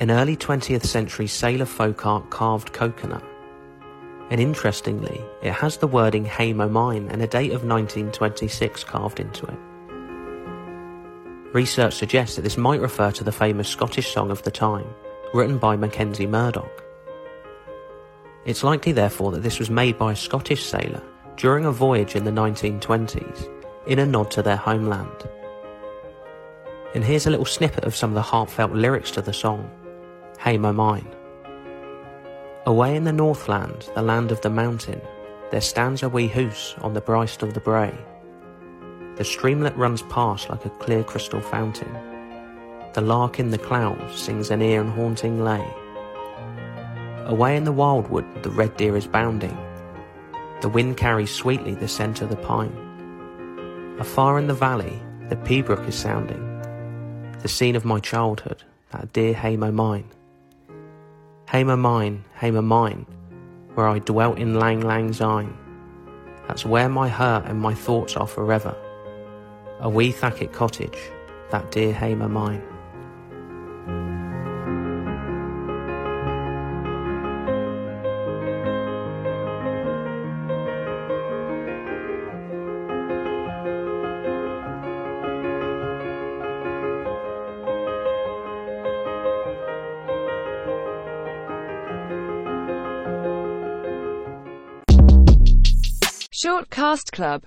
an early 20th century sailor folk art carved coconut. And interestingly, it has the wording Hame O Mine and a date of 1926 carved into it. Research suggests that this might refer to the famous Scottish song of the time, written by Mackenzie Murdoch. It's likely, therefore, that this was made by a Scottish sailor during a voyage in the 1920s in a nod to their homeland. And here's a little snippet of some of the heartfelt lyrics to the song, Hame O Mine. Away in the Northland, the land of the mountain, there stands a wee hoose on the breast of the brae. The streamlet runs past like a clear crystal fountain. The lark in the clouds sings an ear and haunting lay. Away in the wildwood, the red deer is bounding. The wind carries sweetly the scent of the pine. Afar in the valley, the Peabrook is sounding the scene of my childhood, that dear Hame O Mine. O Mine, O Mine, where I dwelt in Lang Lang Syne. That's where my heart and my thoughts are forever. A wee Thacket cottage, that dear O Mine. Shortcast Club